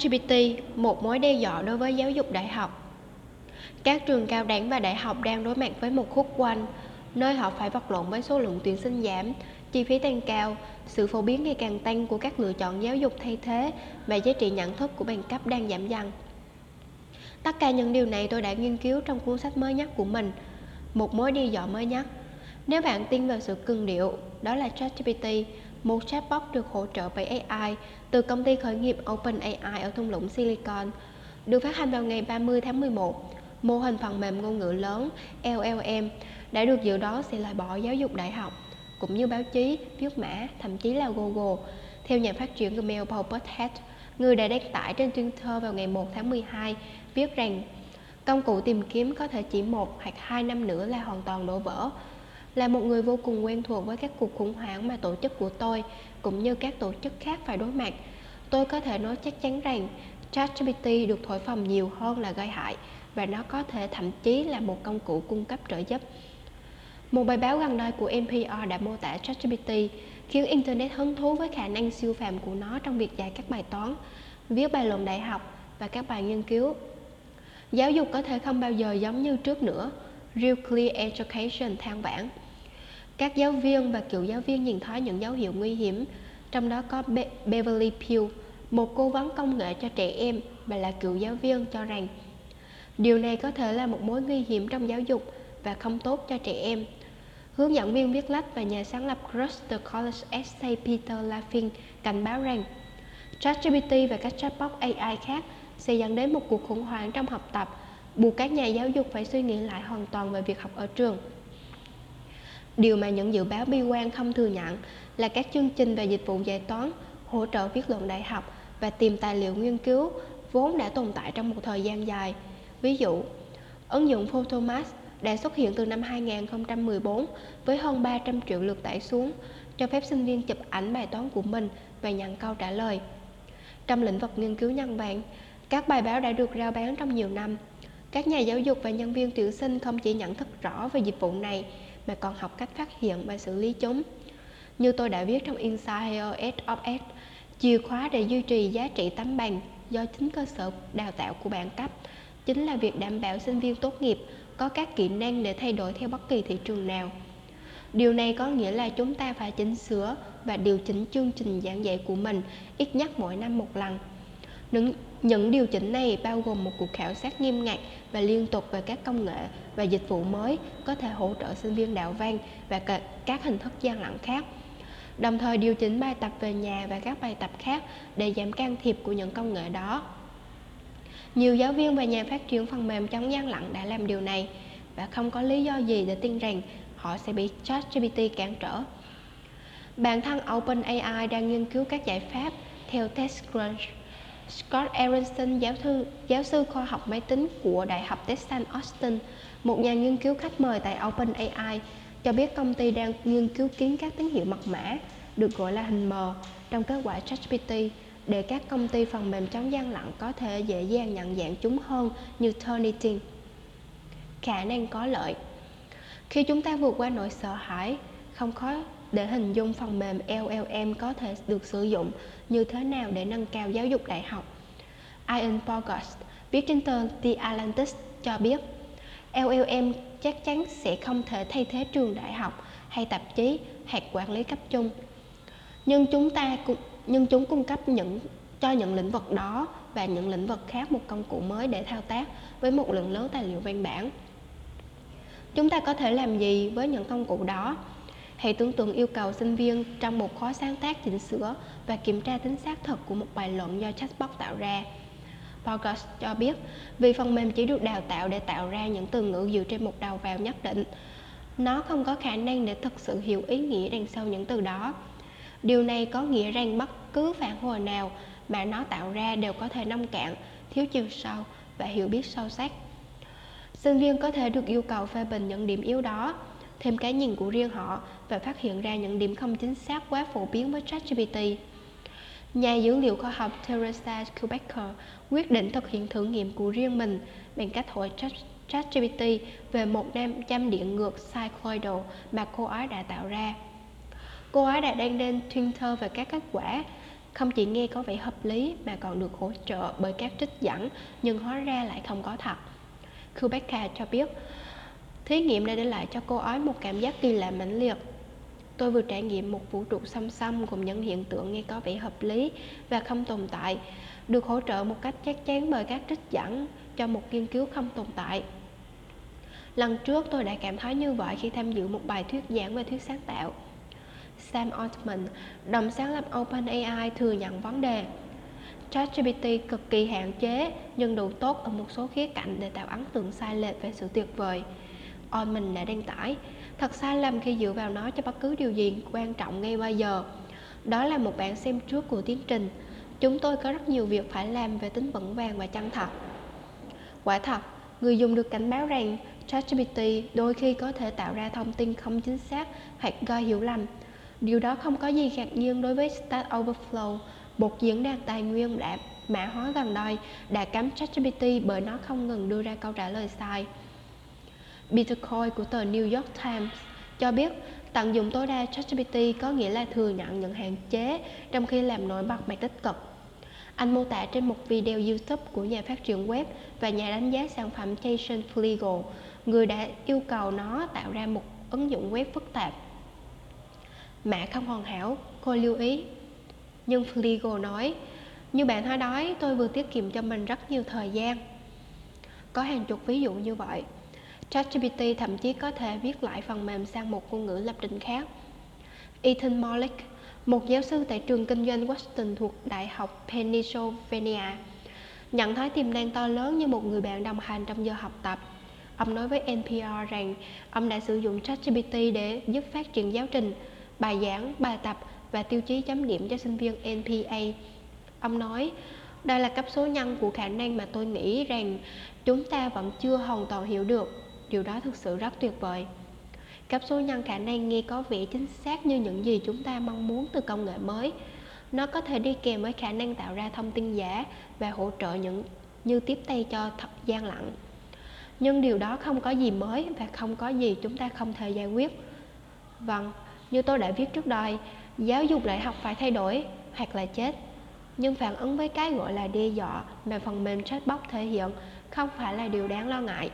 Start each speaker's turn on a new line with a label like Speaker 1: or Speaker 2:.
Speaker 1: ChatGPT, một mối đe dọa đối với giáo dục đại học. Các trường cao đẳng và đại học đang đối mặt với một khúc quanh, nơi họ phải vật lộn với số lượng tuyển sinh giảm, chi phí tăng cao, sự phổ biến ngày càng tăng của các lựa chọn giáo dục thay thế và giá trị nhận thức của bằng cấp đang giảm dần. Tất cả những điều này tôi đã nghiên cứu trong cuốn sách mới nhất của mình, một mối đe dọa mới nhất. Nếu bạn tin vào sự cường điệu, đó là ChatGPT, một chatbot được hỗ trợ bởi AI từ công ty khởi nghiệp OpenAI ở thung lũng Silicon, được phát hành vào ngày 30 tháng 11. Mô hình phần mềm ngôn ngữ lớn LLM đã được dự đoán sẽ loại bỏ giáo dục đại học, cũng như báo chí, viết mã, thậm chí là Google. Theo nhà phát triển Gmail Paul Butthead, người đã đăng tải trên Twitter vào ngày 1 tháng 12, viết rằng công cụ tìm kiếm có thể chỉ một hoặc hai năm nữa là hoàn toàn đổ vỡ là một người vô cùng quen thuộc với các cuộc khủng hoảng mà tổ chức của tôi cũng như các tổ chức khác phải đối mặt tôi có thể nói chắc chắn rằng ChatGPT được thổi phồng nhiều hơn là gây hại và nó có thể thậm chí là một công cụ cung cấp trợ giúp. Một bài báo gần đây của NPR đã mô tả ChatGPT khiến Internet hứng thú với khả năng siêu phàm của nó trong việc giải các bài toán, viết bài luận đại học và các bài nghiên cứu. Giáo dục có thể không bao giờ giống như trước nữa, Real Clear Education than vãn. Các giáo viên và cựu giáo viên nhìn thấy những dấu hiệu nguy hiểm, trong đó có Be Beverly Pugh, một cố vấn công nghệ cho trẻ em và là cựu giáo viên cho rằng điều này có thể là một mối nguy hiểm trong giáo dục và không tốt cho trẻ em. Hướng dẫn viên viết lách và nhà sáng lập Gloucester College Essay Peter Laffin cảnh báo rằng ChatGPT và các chatbot AI khác sẽ dẫn đến một cuộc khủng hoảng trong học tập buộc các nhà giáo dục phải suy nghĩ lại hoàn toàn về việc học ở trường. Điều mà những dự báo bi quan không thừa nhận là các chương trình về dịch vụ giải toán, hỗ trợ viết luận đại học và tìm tài liệu nghiên cứu vốn đã tồn tại trong một thời gian dài. Ví dụ, ứng dụng Photomath đã xuất hiện từ năm 2014 với hơn 300 triệu lượt tải xuống, cho phép sinh viên chụp ảnh bài toán của mình và nhận câu trả lời. Trong lĩnh vực nghiên cứu nhân bản, các bài báo đã được rao bán trong nhiều năm các nhà giáo dục và nhân viên tuyển sinh không chỉ nhận thức rõ về dịch vụ này mà còn học cách phát hiện và xử lý chúng. Như tôi đã viết trong Insider of S, chìa khóa để duy trì giá trị tấm bằng do chính cơ sở đào tạo của bạn cấp chính là việc đảm bảo sinh viên tốt nghiệp có các kỹ năng để thay đổi theo bất kỳ thị trường nào. Điều này có nghĩa là chúng ta phải chỉnh sửa và điều chỉnh chương trình giảng dạy của mình ít nhất mỗi năm một lần. Những, những điều chỉnh này bao gồm một cuộc khảo sát nghiêm ngặt và liên tục về các công nghệ và dịch vụ mới có thể hỗ trợ sinh viên đạo văn và các hình thức gian lận khác đồng thời điều chỉnh bài tập về nhà và các bài tập khác để giảm can thiệp của những công nghệ đó nhiều giáo viên và nhà phát triển phần mềm chống gian lận đã làm điều này và không có lý do gì để tin rằng họ sẽ bị ChatGPT cản trở. Bản thân OpenAI đang nghiên cứu các giải pháp theo TechCrunch Scott Aronson, giáo thư, giáo sư khoa học máy tính của Đại học Texas Austin, một nhà nghiên cứu khách mời tại OpenAI, cho biết công ty đang nghiên cứu kiến các tín hiệu mật mã, được gọi là hình mờ, trong kết quả ChatGPT để các công ty phần mềm chống gian lận có thể dễ dàng nhận dạng chúng hơn như Turnitin. Khả năng có lợi Khi chúng ta vượt qua nỗi sợ hãi, không khó để hình dung phần mềm LLM có thể được sử dụng như thế nào để nâng cao giáo dục đại học. Ian Bogost, viết trên tờ The Atlantic cho biết, LLM chắc chắn sẽ không thể thay thế trường đại học hay tạp chí hoặc quản lý cấp trung. Nhưng chúng ta cũng nhưng chúng cung cấp những cho những lĩnh vực đó và những lĩnh vực khác một công cụ mới để thao tác với một lượng lớn tài liệu văn bản. Chúng ta có thể làm gì với những công cụ đó? Hãy tưởng tượng yêu cầu sinh viên trong một khóa sáng tác chỉnh sửa và kiểm tra tính xác thực của một bài luận do chatbot tạo ra. Vargas cho biết, vì phần mềm chỉ được đào tạo để tạo ra những từ ngữ dựa trên một đầu vào nhất định, nó không có khả năng để thực sự hiểu ý nghĩa đằng sau những từ đó. Điều này có nghĩa rằng bất cứ phản hồi nào mà nó tạo ra đều có thể nông cạn, thiếu chiều sâu và hiểu biết sâu sắc. Sinh viên có thể được yêu cầu phê bình những điểm yếu đó thêm cái nhìn của riêng họ và phát hiện ra những điểm không chính xác quá phổ biến với ChatGPT. Nhà dữ liệu khoa học Teresa Kubecker quyết định thực hiện thử nghiệm của riêng mình bằng cách hỏi ChatGPT về một nam chăm điện ngược cycloidal mà cô ấy đã tạo ra. Cô ấy đã đăng lên Twitter về các kết quả không chỉ nghe có vẻ hợp lý mà còn được hỗ trợ bởi các trích dẫn nhưng hóa ra lại không có thật. Rebecca cho biết, thí nghiệm đã để lại cho cô ấy một cảm giác kỳ lạ mãnh liệt. Tôi vừa trải nghiệm một vũ trụ song song cùng những hiện tượng nghe có vẻ hợp lý và không tồn tại, được hỗ trợ một cách chắc chắn bởi các trích dẫn cho một nghiên cứu không tồn tại. Lần trước tôi đã cảm thấy như vậy khi tham dự một bài thuyết giảng về thuyết sáng tạo. Sam Altman, đồng sáng lập OpenAI thừa nhận vấn đề. ChatGPT cực kỳ hạn chế nhưng đủ tốt ở một số khía cạnh để tạo ấn tượng sai lệch về sự tuyệt vời on mình đã đăng tải, thật sai lầm khi dựa vào nó cho bất cứ điều gì quan trọng ngay bây giờ. Đó là một bản xem trước của tiến trình. Chúng tôi có rất nhiều việc phải làm về tính vững vàng và chân thật. Quả thật, người dùng được cảnh báo rằng ChatGPT đôi khi có thể tạo ra thông tin không chính xác hoặc gây hiểu lầm. Điều đó không có gì ngạc nhiên đối với Stack Overflow, một diễn đàn tài nguyên đã mã hóa gần đây đã cấm ChatGPT bởi nó không ngừng đưa ra câu trả lời sai. Peter Coy của tờ New York Times cho biết tận dụng tối đa ChatGPT có nghĩa là thừa nhận những hạn chế trong khi làm nổi bật mặt tích cực. Anh mô tả trên một video YouTube của nhà phát triển web và nhà đánh giá sản phẩm Jason Flegel, người đã yêu cầu nó tạo ra một ứng dụng web phức tạp. Mã không hoàn hảo, cô lưu ý. Nhưng Flegel nói, như bạn nói đói, tôi vừa tiết kiệm cho mình rất nhiều thời gian. Có hàng chục ví dụ như vậy. ChatGPT thậm chí có thể viết lại phần mềm sang một ngôn ngữ lập trình khác. Ethan Mollick, một giáo sư tại trường kinh doanh Washington thuộc Đại học Pennsylvania, nhận thấy tiềm năng to lớn như một người bạn đồng hành trong giờ học tập. Ông nói với NPR rằng ông đã sử dụng ChatGPT để giúp phát triển giáo trình, bài giảng, bài tập và tiêu chí chấm điểm cho sinh viên NPA. Ông nói, đây là cấp số nhân của khả năng mà tôi nghĩ rằng chúng ta vẫn chưa hoàn toàn hiểu được. Điều đó thực sự rất tuyệt vời. Cấp số nhân khả năng nghe có vẻ chính xác như những gì chúng ta mong muốn từ công nghệ mới. Nó có thể đi kèm với khả năng tạo ra thông tin giả và hỗ trợ những như tiếp tay cho thật gian lận. Nhưng điều đó không có gì mới và không có gì chúng ta không thể giải quyết. Vâng, như tôi đã viết trước đây, giáo dục đại học phải thay đổi hoặc là chết. Nhưng phản ứng với cái gọi là đe dọa mà phần mềm chatbot thể hiện không phải là điều đáng lo ngại.